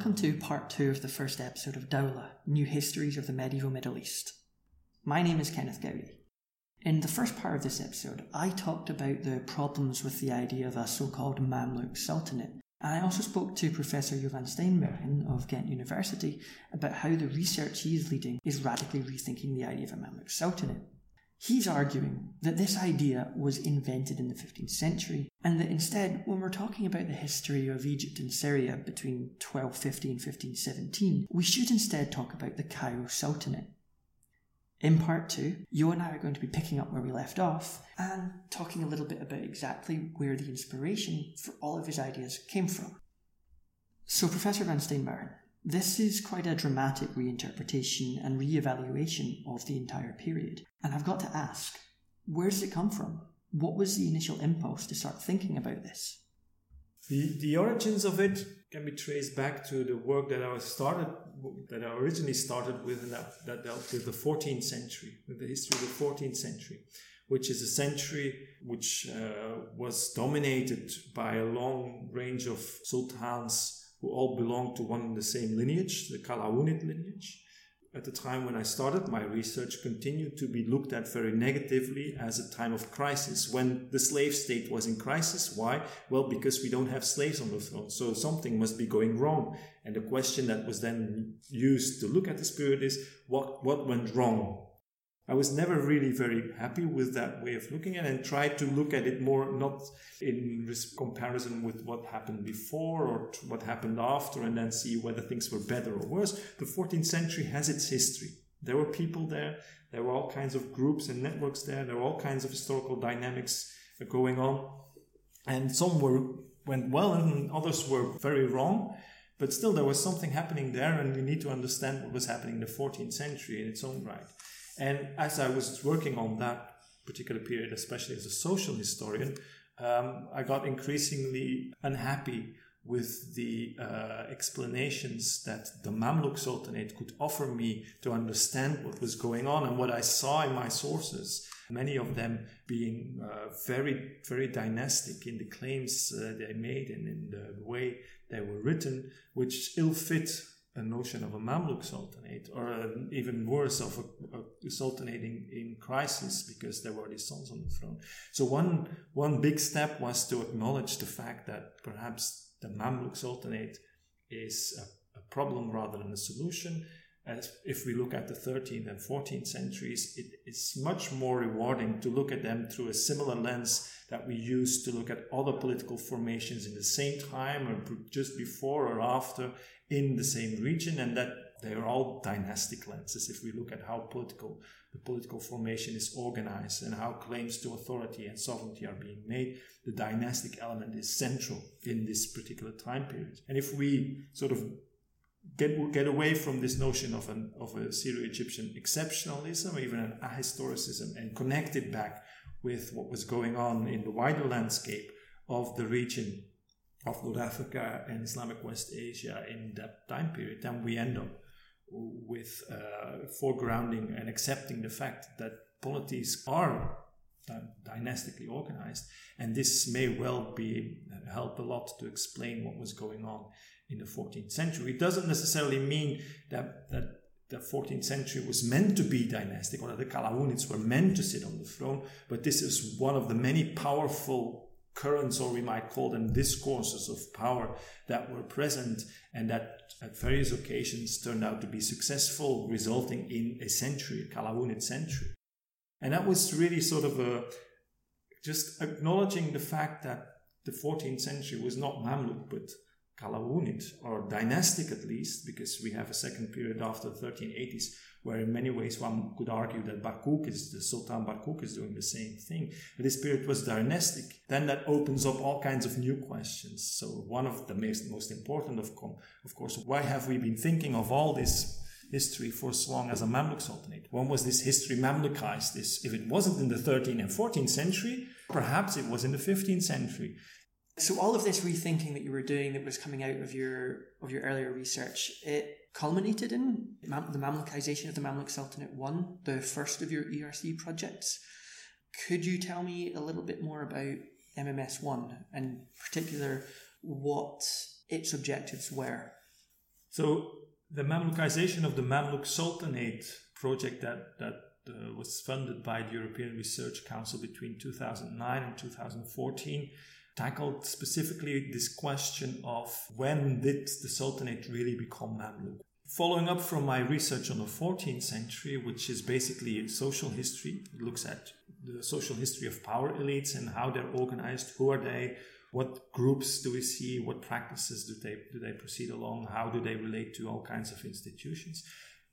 welcome to part two of the first episode of Dawla New Histories of the Medieval Middle East. My name is Kenneth Goudie. In the first part of this episode, I talked about the problems with the idea of a so called Mamluk Sultanate, and I also spoke to Professor Jo Van Steenbergen of Ghent University about how the research he is leading is radically rethinking the idea of a Mamluk Sultanate. He's arguing that this idea was invented in the 15th century, and that instead, when we're talking about the history of Egypt and Syria between 1250 and 1517, we should instead talk about the Cairo Sultanate. In part two, you and I are going to be picking up where we left off and talking a little bit about exactly where the inspiration for all of his ideas came from. So, Professor Van Steenbergen, this is quite a dramatic reinterpretation and re-evaluation of the entire period. And I've got to ask, where does it come from? What was the initial impulse to start thinking about this? The, the origins of it can be traced back to the work that I started, that I originally started with, and that, that dealt with the 14th century, with the history of the 14th century, which is a century which uh, was dominated by a long range of sultans who all belong to one and the same lineage, the Qalawunid lineage. At the time when I started, my research continued to be looked at very negatively as a time of crisis when the slave state was in crisis. Why? Well, because we don't have slaves on the throne. So something must be going wrong. And the question that was then used to look at this period is what, what went wrong? I was never really very happy with that way of looking at it and tried to look at it more not in comparison with what happened before or what happened after and then see whether things were better or worse. The 14th century has its history. There were people there, there were all kinds of groups and networks there, there were all kinds of historical dynamics uh, going on. And some were went well and others were very wrong. But still, there was something happening there, and we need to understand what was happening in the 14th century in its own right. And as I was working on that particular period, especially as a social historian, um, I got increasingly unhappy with the uh, explanations that the Mamluk Sultanate could offer me to understand what was going on and what I saw in my sources. Many of them being uh, very, very dynastic in the claims uh, they made and in the way they were written, which ill fit a notion of a Mamluk sultanate, or even worse, of a, a sultanate in, in, crisis because there were these sons on the throne. So one one big step was to acknowledge the fact that perhaps the Mamluk sultanate is a, a problem rather than a solution. As if we look at the 13th and 14th centuries, it is much more rewarding to look at them through a similar lens that we use to look at other political formations in the same time or just before or after in the same region and that they are all dynastic lenses if we look at how political the political formation is organized and how claims to authority and sovereignty are being made the dynastic element is central in this particular time period. And if we sort of get get away from this notion of an of a Syro-Egyptian exceptionalism even an ahistoricism and connect it back with what was going on in the wider landscape of the region of North Africa and Islamic West Asia in that time period, then we end up with uh, foregrounding and accepting the fact that polities are dynastically organized, and this may well be help a lot to explain what was going on in the 14th century. It doesn't necessarily mean that that the 14th century was meant to be dynastic, or that the Qalawunids were meant to sit on the throne, but this is one of the many powerful currents, or we might call them discourses of power that were present and that at various occasions turned out to be successful, resulting in a century, a Qalawunid century. And that was really sort of a just acknowledging the fact that the 14th century was not Mamluk, but Qalawunid, or dynastic at least, because we have a second period after the 1380s, where in many ways one could argue that Barquq is, the Sultan Barquq is doing the same thing. But this period was dynastic. Then that opens up all kinds of new questions. So one of the most, most important, of, com- of course, why have we been thinking of all this history for as long as a Mamluk Sultanate? When was this history Mamlukized? This, if it wasn't in the 13th and 14th century, perhaps it was in the 15th century. So all of this rethinking that you were doing that was coming out of your of your earlier research, it culminated in the Mamlukization of the Mamluk Sultanate One, the first of your ERC projects. Could you tell me a little bit more about MMS One, and in particular what its objectives were? So the Mamlukization of the Mamluk Sultanate project that, that uh, was funded by the European Research Council between 2009 and 2014 tackled specifically this question of when did the Sultanate really become Mamluk? Following up from my research on the 14th century, which is basically social history, it looks at the social history of power elites and how they're organized, who are they, what groups do we see, what practices do they do they proceed along, how do they relate to all kinds of institutions.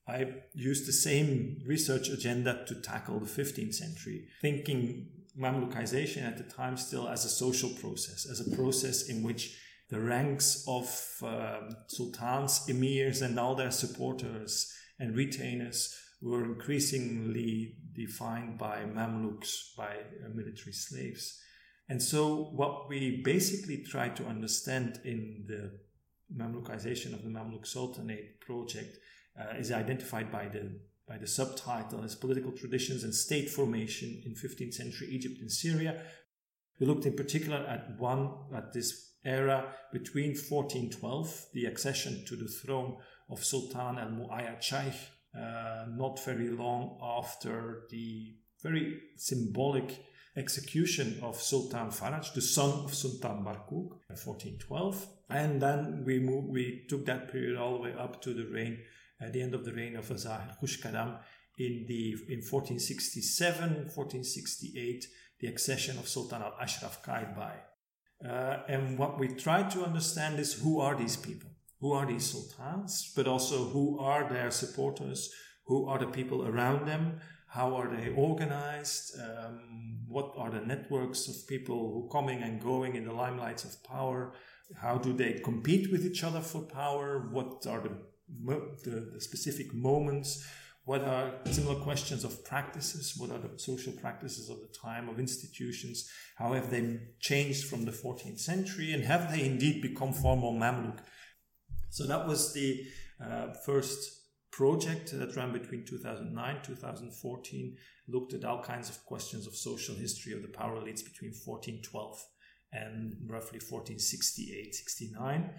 I used the same research agenda to tackle the 15th century, thinking Mamlukization at the time still as a social process, as a process in which the ranks of uh, sultans, emirs, and all their supporters and retainers were increasingly defined by Mamluks, by uh, military slaves. And so, what we basically try to understand in the Mamlukization of the Mamluk Sultanate project uh, is identified by the by the subtitle as political traditions and state formation in 15th century Egypt and Syria. We looked in particular at one at this era between 1412, the accession to the throne of Sultan al Muayyad Shaykh, uh, not very long after the very symbolic execution of Sultan Faraj, the son of Sultan Barquq, in 1412. And then we moved, we took that period all the way up to the reign, at the end of the reign of Zahir Khushkadam in the in 1467, 1468, the accession of Sultan al-Ashraf Qaitbay. Uh, and what we try to understand is who are these people? Who are these sultans? But also who are their supporters? Who are the people around them? How are they organized? Um, what are the networks of people who coming and going in the limelights of power? How do they compete with each other for power? What are the, the, the specific moments? What are similar questions of practices? What are the social practices of the time, of institutions? How have they changed from the 14th century? And have they indeed become formal Mamluk? So that was the uh, first project that ran between 2009 2014 looked at all kinds of questions of social history of the power elites between 1412 and roughly 1468 69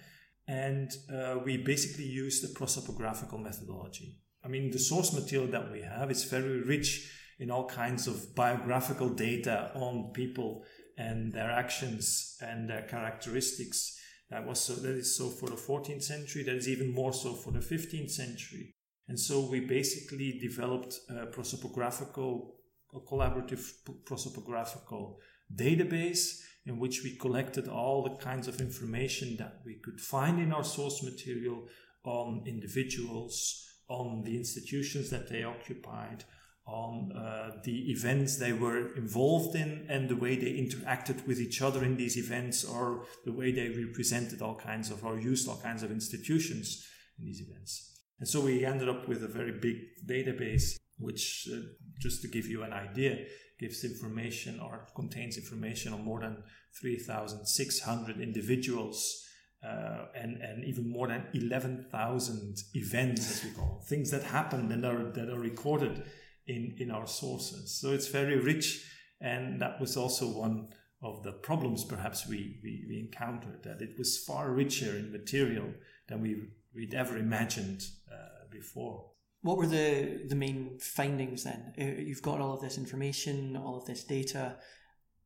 and uh, we basically use the prosopographical methodology. I mean the source material that we have is very rich in all kinds of biographical data on people and their actions and their characteristics. That was so that is so for the 14th century that is even more so for the 15th century. And so we basically developed a prosopographical, a collaborative prosopographical database in which we collected all the kinds of information that we could find in our source material on individuals, on the institutions that they occupied, on uh, the events they were involved in and the way they interacted with each other in these events or the way they represented all kinds of or used all kinds of institutions in these events. And so we ended up with a very big database, which, uh, just to give you an idea, gives information or contains information on more than 3,600 individuals uh, and, and even more than 11,000 events, as we call them, things that happened and are, that are recorded in, in our sources. So it's very rich. And that was also one of the problems perhaps we, we, we encountered, that it was far richer in material than we we'd ever imagined uh, before. What were the, the main findings then? Uh, you've got all of this information, all of this data.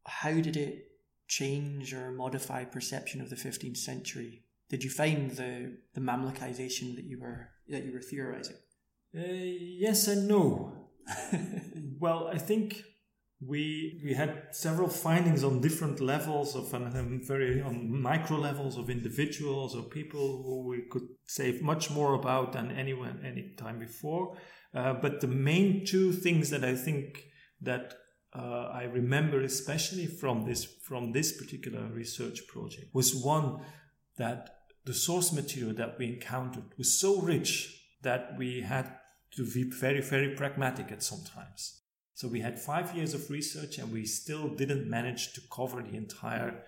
How did it change or modify perception of the 15th century? Did you find the, the Mamlukization that you were that you were theorizing? Uh, yes and no. well, I think we we had several findings on different levels of um, very on micro levels of individuals or people who we could say much more about than anyone any time before. Uh, but the main two things that I think that uh, I remember especially from this from this particular research project was one that the source material that we encountered was so rich that we had to be very very pragmatic at some times so we had five years of research and we still didn't manage to cover the entire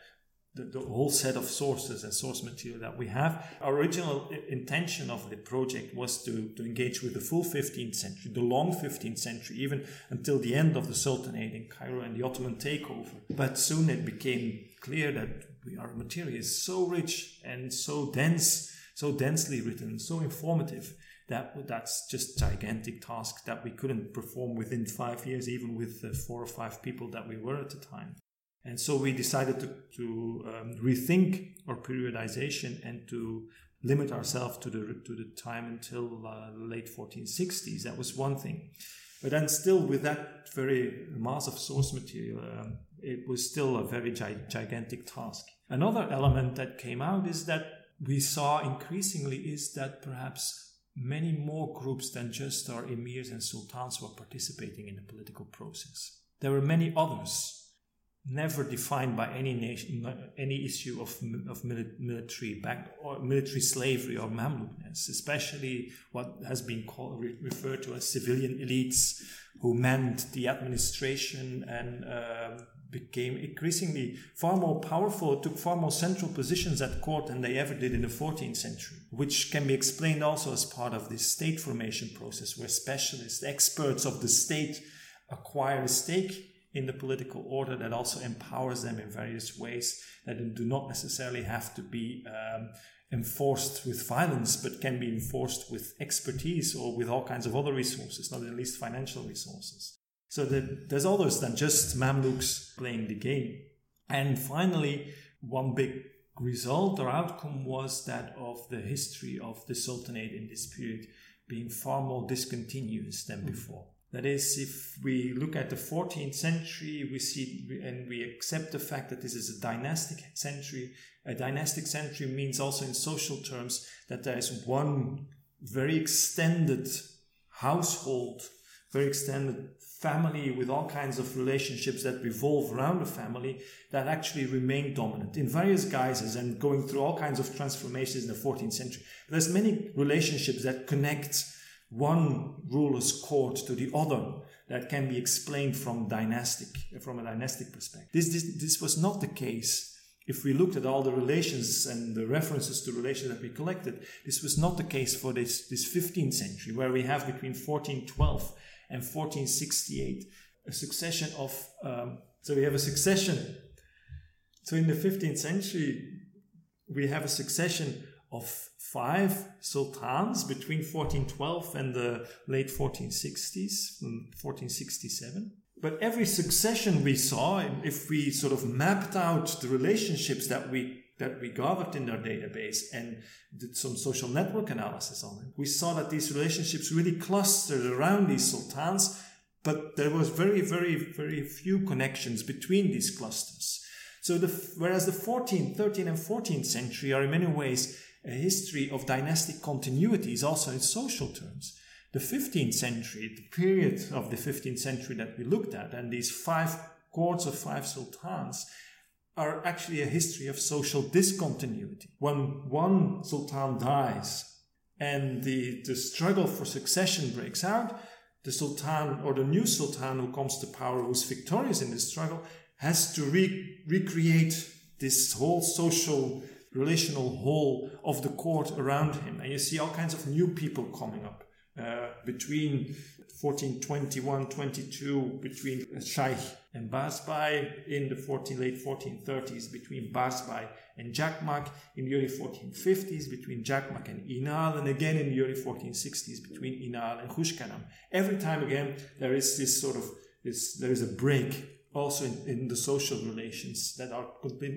the, the, whole set of sources and source material that we have. Our original intention of the project was to, to engage with the full 15th century, the long 15th century, even until the end of the Sultanate in Cairo and the Ottoman takeover. But soon it became clear that we, our material is so rich and so dense so densely written, so informative that that's just gigantic task that we couldn't perform within five years, even with the four or five people that we were at the time. And so we decided to, to um, rethink our periodization and to limit ourselves to the to the time until uh, late 1460s. That was one thing, but then still with that very mass of source material, um, it was still a very gi- gigantic task. Another element that came out is that we saw increasingly is that perhaps many more groups than just our emirs and sultans were participating in the political process. There were many others never defined by any nation, any issue of, of military back or military slavery or Mamlukness, especially what has been called, referred to as civilian elites who manned the administration and uh, became increasingly far more powerful, took far more central positions at court than they ever did in the 14th century, which can be explained also as part of this state formation process where specialists, experts of the state acquire a stake in the political order that also empowers them in various ways that do not necessarily have to be um, enforced with violence, but can be enforced with expertise or with all kinds of other resources, not at least financial resources. So that there's others than just Mamluks playing the game. And finally, one big result or outcome was that of the history of the Sultanate in this period being far more discontinuous than mm. before. That is, if we look at the 14th century, we see and we accept the fact that this is a dynastic century. A dynastic century means also in social terms that there is one very extended household, very extended family with all kinds of relationships that revolve around the family that actually remain dominant in various guises and going through all kinds of transformations in the 14th century. There's many relationships that connect one ruler's court to the other that can be explained from dynastic from a dynastic perspective. This, this, this was not the case if we looked at all the relations and the references to relations that we collected. This was not the case for this, this 15th century, where we have between 1412 and 1468 a succession of. Um, so we have a succession. So in the 15th century, we have a succession of five sultans between 1412 and the late 1460s, 1467. But every succession we saw, if we sort of mapped out the relationships that we that we gathered in our database and did some social network analysis on it, we saw that these relationships really clustered around these sultans, but there was very, very, very few connections between these clusters. So the, whereas the 14th, 13th and 14th century are in many ways a history of dynastic continuities also in social terms. The 15th century, the period of the 15th century that we looked at, and these five courts of five sultans are actually a history of social discontinuity. When one sultan dies and the, the struggle for succession breaks out, the sultan or the new sultan who comes to power, who's victorious in this struggle, has to re- recreate this whole social relational whole of the court around him. And you see all kinds of new people coming up uh, between 1421 22, between Shaykh and Barsbay, in the 14, late 1430s, between Barsbay and Jaqmaq, in the early 1450s, between Jaqmaq and Inal, and again in the early 1460s, between Inal and Khushkadam. Every time again, there is this sort of this, there is a break also in, in, the social relations that are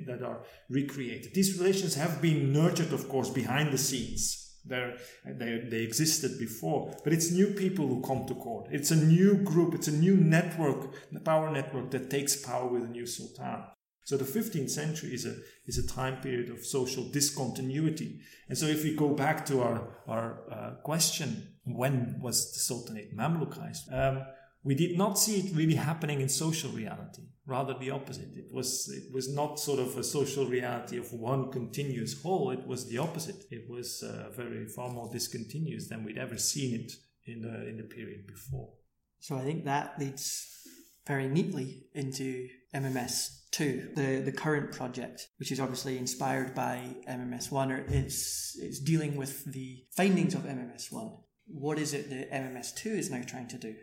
that are recreated. These relations have been nurtured, of course, behind the scenes. They're, they they existed before, but it's new people who come to court. It's a new group. It's a new network, the power network that takes power with a new sultan. So the 15th century is a is a time period of social discontinuity. And so if we go back to our our uh, question, when was the Sultanate Mamlukized? Um, we did not see it really happening in social reality rather the opposite it was it was not sort of a social reality of one continuous whole it was the opposite it was uh, very far more discontinuous than we'd ever seen it in the in the period before so i think that leads very neatly into MMS2, the, the current project, which is obviously inspired by MMS1, or it's, it's dealing with the findings of MMS1. What is it that MMS2 is now trying to do?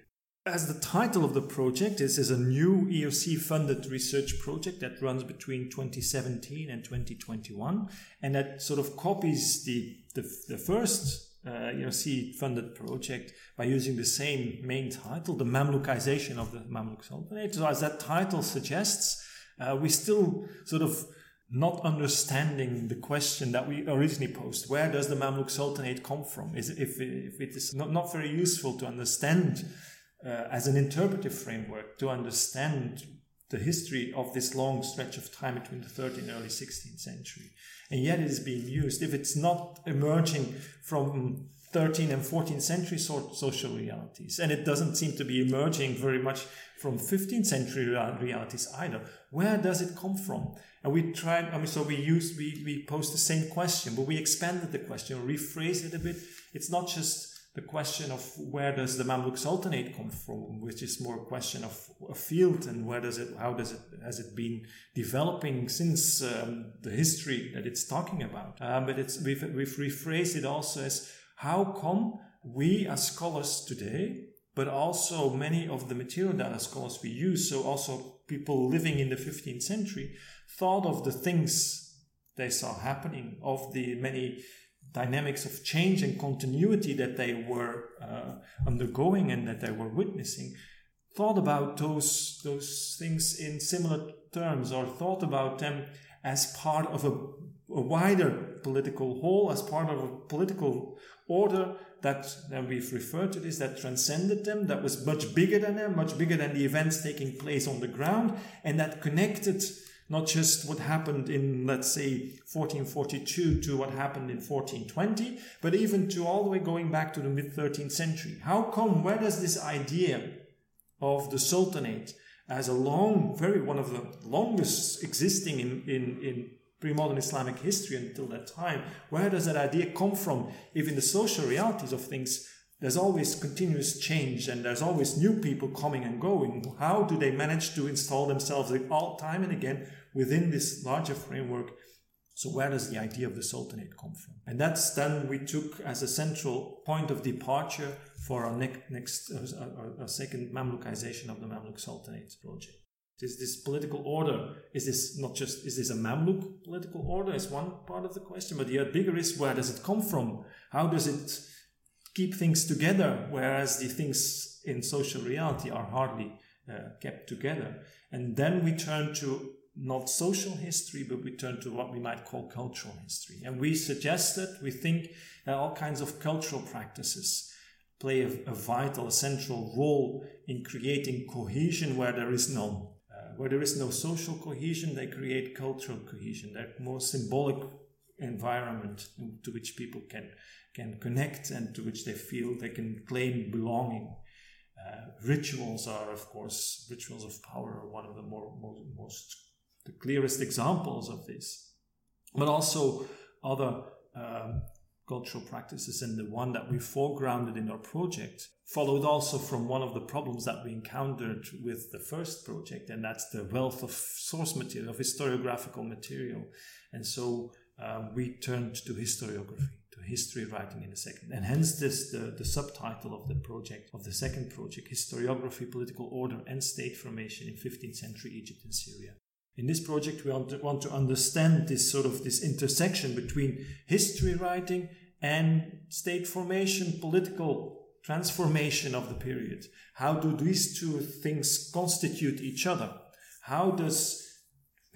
As the title of the project is, is a new ERC funded research project that runs between 2017 and 2021, and that sort of copies the, the, the first uh, ERC funded project by using the same main title, the Mamlukization of the Mamluk Sultanate. So, as that title suggests, uh, we still sort of not understanding the question that we originally posed where does the Mamluk Sultanate come from? Is if, if it is not, not very useful to understand uh, as an interpretive framework to understand the history of this long stretch of time between the 13th and early 16th century. And yet it is being used. If it's not emerging from 13th and 14th century sort social realities, and it doesn't seem to be emerging very much from 15th century realities either, where does it come from? And we tried, I mean, so we used, we, we posed the same question, but we expanded the question, rephrased it a bit. It's not just the question of where does the Mamluk Sultanate come from, which is more a question of a field and where does it, how does it, has it been developing since um, the history that it's talking about. Um, but it's, we've, we've rephrased it also as how come we as scholars today, but also many of the material data scholars we use, so also people living in the 15th century, thought of the things they saw happening, of the many dynamics of change and continuity that they were uh, undergoing and that they were witnessing, thought about those those things in similar terms or thought about them as part of a, a wider political whole, as part of a political order that, that we've referred to this, that transcended them, that was much bigger than them, much bigger than the events taking place on the ground, and that connected not just what happened in, let's say, 1442 to what happened in 1420, but even to all the way going back to the mid 13th century. How come, where does this idea of the Sultanate as a long, very one of the longest existing in, in, in pre-modern Islamic history until that time, where does that idea come from? In the social realities of things, there's always continuous change and there's always new people coming and going. How do they manage to install themselves all time and again within this larger framework? So where does the idea of the Sultanate come from? And that's then we took as a central point of departure for our next, next uh, our second Mamlukization of the Mamluk Sultanate project. Is this political order? Is this not just, is this a Mamluk political order? Is one part of the question, but the bigger is where does it come from? How does it keep things together, whereas the things in social reality are hardly uh, kept together. And then we turn to not social history, but we turn to what we might call cultural history. And we suggested, we think that all kinds of cultural practices play a, a vital, central role in creating cohesion where there is none. Uh, where there is no social cohesion, they create cultural cohesion. They're more symbolic environment to which people can can connect and to which they feel they can claim belonging. Uh, rituals are, of course, rituals of power are one of the more, most, most the clearest examples of this, but also other um, cultural practices. And the one that we foregrounded in our project followed also from one of the problems that we encountered with the first project, and that's the wealth of source material, of historiographical material. And so um, we turned to historiography to history writing in a second. And hence this the, the subtitle of the project, of the second project, Historiography, Political Order and State Formation in 15th Century Egypt and Syria. In this project, we want to, want to understand this sort of this intersection between history writing and state formation, political transformation of the period. How do these two things constitute each other? How does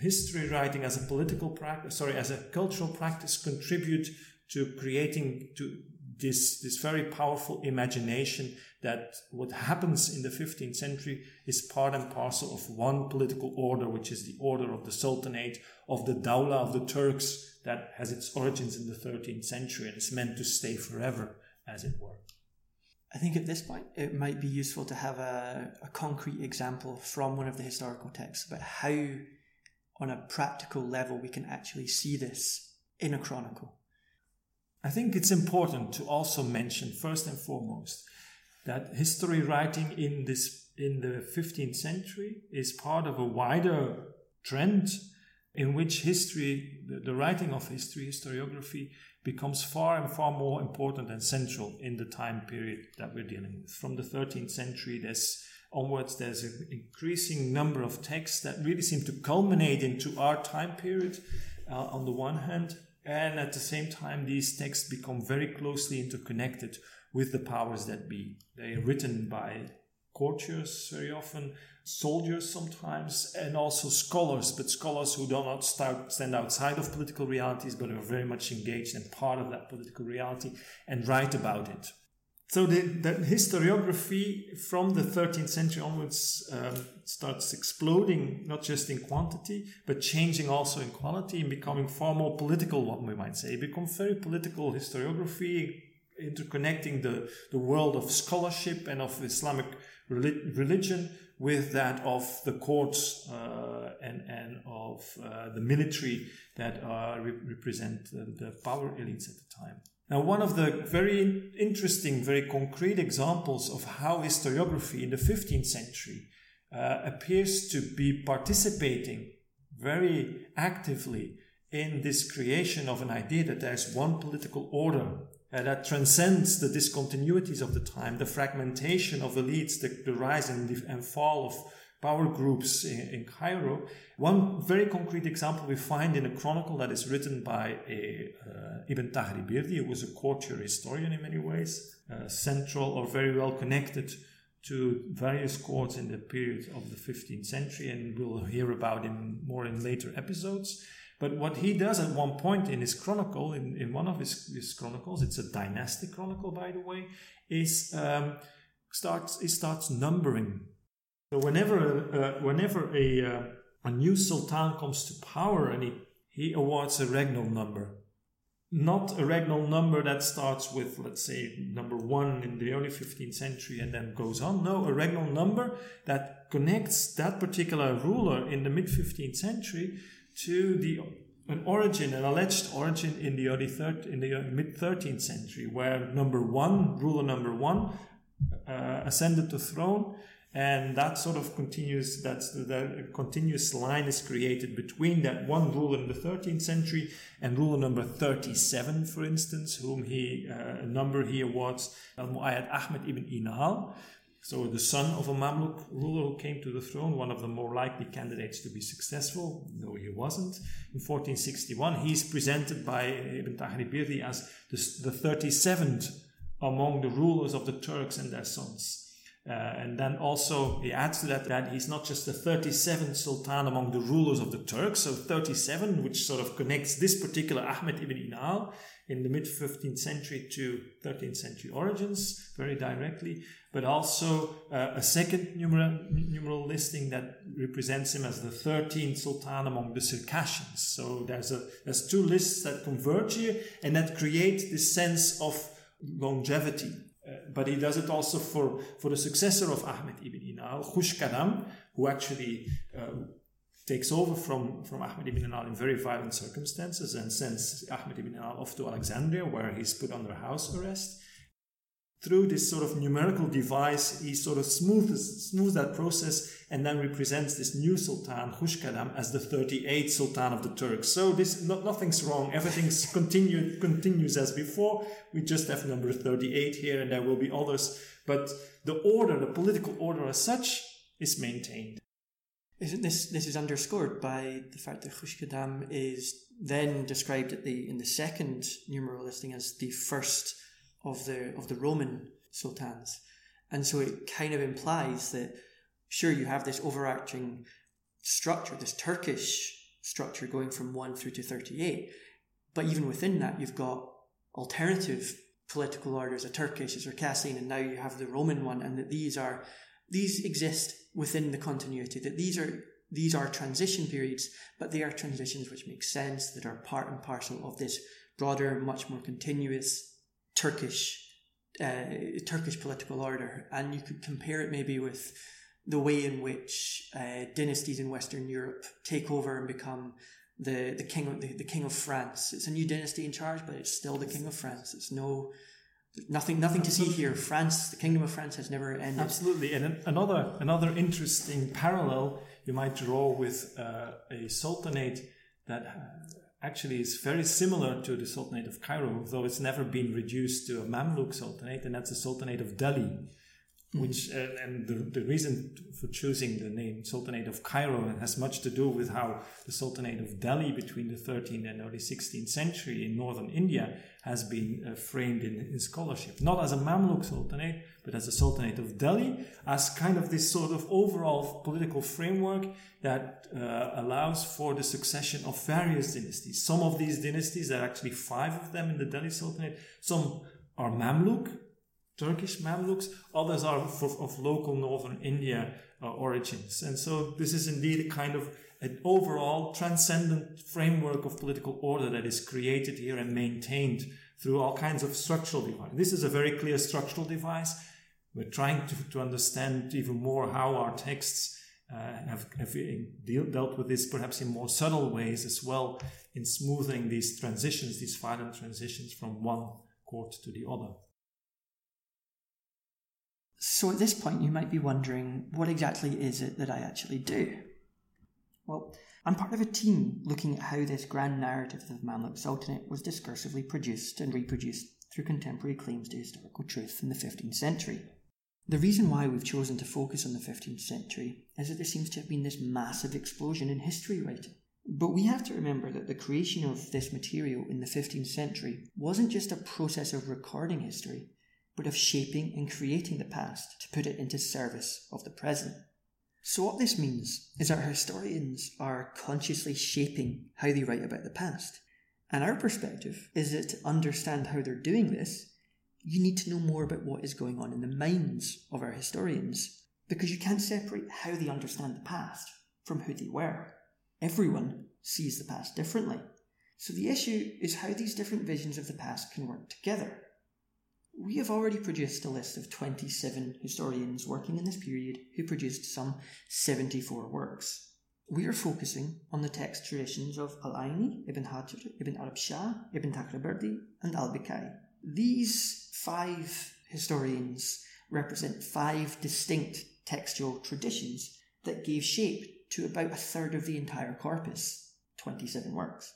history writing as a political practice, sorry, as a cultural practice contribute to creating to this this very powerful imagination that what happens in the 15th century is part and parcel of one political order, which is the order of the Sultanate of the Dawla of the Turks that has its origins in the 13th century and is meant to stay forever, as it were. I think at this point it might be useful to have a, a concrete example from one of the historical texts about how, on a practical level, we can actually see this in a chronicle. I think it's important to also mention, first and foremost, that history writing in this in the 15th century is part of a wider trend in which history, the, the writing of history, historiography, becomes far and far more important and central in the time period that we're dealing with. From the 13th century, there's onwards, there's an increasing number of texts that really seem to culminate into our time period uh, on the one hand, and at the same time, these texts become very closely interconnected with the powers that be. They are written by courtiers very often, soldiers sometimes, and also scholars, but scholars who do not stand outside of political realities but are very much engaged and part of that political reality and write about it. So the, the historiography from the 13th century onwards um, starts exploding, not just in quantity, but changing also in quality and becoming far more political, what we might say. It becomes very political historiography, interconnecting the, the world of scholarship and of Islamic religion with that of the courts uh, and, and of uh, the military that uh, re- represent the power elites at the time. Now, one of the very interesting, very concrete examples of how historiography in the 15th century uh, appears to be participating very actively in this creation of an idea that there's one political order uh, that transcends the discontinuities of the time, the fragmentation of elites, the, the rise and, and, fall of power groups in, in, Cairo. One very concrete example we find in a chronicle that is written by a, uh, Ibn Taghri who was a courtier historian in many ways, uh, central or very well connected to various courts in the period of the 15th century, and we'll hear about him more in later episodes. But what he does at one point in his chronicle, in, in one of his, his chronicles, it's a dynastic chronicle, by the way, is um, starts he starts numbering. So whenever uh, whenever a uh, a new sultan comes to power and he, he awards a regnal number, not a regnal number that starts with let's say number one in the early 15th century and then goes on. No, a regnal number that connects that particular ruler in the mid 15th century to the an origin, an alleged origin in the early third, in the mid 13th century, where number one, ruler number one, uh, ascended the throne, and that sort of continues. That's the, the continuous line is created between that one ruler in the 13th century and ruler number 37, for instance, whom he uh, a number he awards Al Muayyad Ahmed ibn Inal so the son of a Mamluk ruler who came to the throne, one of the more likely candidates to be successful, though he wasn't, in 1461, he's presented by Ibn Taghri Birdi as the, the 37th among the rulers of the Turks and their sons. Uh, and then also he adds to that that he's not just the 37th sultan among the rulers of the Turks, so 37, which sort of connects this particular Ahmed ibn Inal in the mid 15th century to 13th century origins very directly, but also uh, a second numeral, numeral listing that represents him as the 13th sultan among the Circassians. So there's a there's two lists that converge here and that create this sense of longevity. But he does it also for, for the successor of Ahmed ibn Inal, Khushkadam, who actually uh, takes over from, from Ahmed ibn Inal in very violent circumstances and sends Ahmed ibn Inal off to Alexandria, where he's put under house arrest through this sort of numerical device, he sort of smooths, smooths that process and then represents this new Sultan, Khushkadam, as the 38th Sultan of the Turks. So this, no, nothing's wrong. Everything's continued, continues as before. We just have number 38 here and there will be others. But the order, the political order as such, is maintained. Isn't this, this is underscored by the fact that Khushkadam is then described the, in the second numeral listing as the first of the of the Roman sultans. And so it kind of implies that sure you have this overarching structure, this Turkish structure going from 1 through to 38, but even within that you've got alternative political orders, a Turkish, a Circassian, and now you have the Roman one, and that these are these exist within the continuity, that these are these are transition periods, but they are transitions which make sense, that are part and parcel of this broader, much more continuous Turkish uh, Turkish political order, and you could compare it maybe with the way in which uh, dynasties in Western Europe take over and become the the king of the, the king of France. It's a new dynasty in charge, but it's still the king of France. It's no nothing nothing to see here. France, the kingdom of France, has never ended. Absolutely, and another another interesting parallel you might draw with uh, a sultanate that actually is very similar to the Sultanate of Cairo, though it's never been reduced to a Mamluk Sultanate, and that's the Sultanate of Delhi. Mm-hmm. Which uh, and the, the reason for choosing the name Sultanate of Cairo has much to do with how the Sultanate of Delhi between the 13th and early 16th century in northern India has been uh, framed in, in scholarship, not as a Mamluk Sultanate, but as a Sultanate of Delhi, as kind of this sort of overall political framework that uh, allows for the succession of various dynasties. Some of these dynasties, there are actually five of them in the Delhi Sultanate, some are Mamluk, Turkish Mamluks, others are of, of local northern India uh, origins. And so this is indeed a kind of an overall transcendent framework of political order that is created here and maintained through all kinds of structural devices. This is a very clear structural device. We're trying to, to understand even more how our texts uh, have, have deal, dealt with this perhaps in more subtle ways as well in smoothing these transitions, these violent transitions from one court to the other. So at this point, you might be wondering, what exactly is it that I actually do? Well, I'm part of a team looking at how this grand narrative of the Mamluk Sultanate was discursively produced and reproduced through contemporary claims to historical truth in the 15th century. The reason why we've chosen to focus on the 15th century is that there seems to have been this massive explosion in history writing. But we have to remember that the creation of this material in the 15th century wasn't just a process of recording history, but of shaping and creating the past to put it into service of the present. So, what this means is that historians are consciously shaping how they write about the past. And our perspective is that to understand how they're doing this, you need to know more about what is going on in the minds of our historians, because you can't separate how they understand the past from who they were. Everyone sees the past differently. So, the issue is how these different visions of the past can work together. We have already produced a list of 27 historians working in this period who produced some 74 works. We are focusing on the text traditions of Al-Aini, Ibn Hajar, Ibn Arab Shah, Ibn Taghribirdi, and Al-Biqa'i. These five historians represent five distinct textual traditions that gave shape to about a third of the entire corpus, 27 works.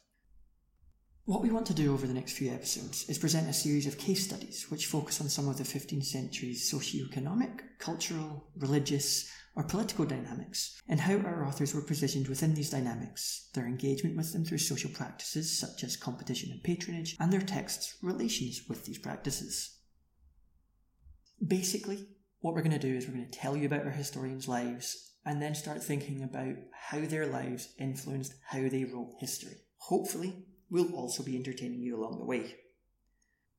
What we want to do over the next few episodes is present a series of case studies which focus on some of the 15th century's socio-economic, cultural, religious, or political dynamics, and how our authors were positioned within these dynamics, their engagement with them through social practices such as competition and patronage, and their texts' relations with these practices. Basically, what we're going to do is we're going to tell you about our historians' lives and then start thinking about how their lives influenced how they wrote history. Hopefully, we'll also be entertaining you along the way.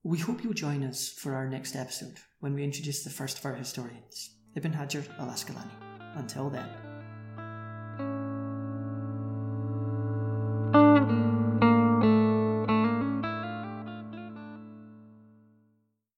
We hope you'll join us for our next episode when we introduce the first of our historians, Ibn Hajar al Asqalani. Until then.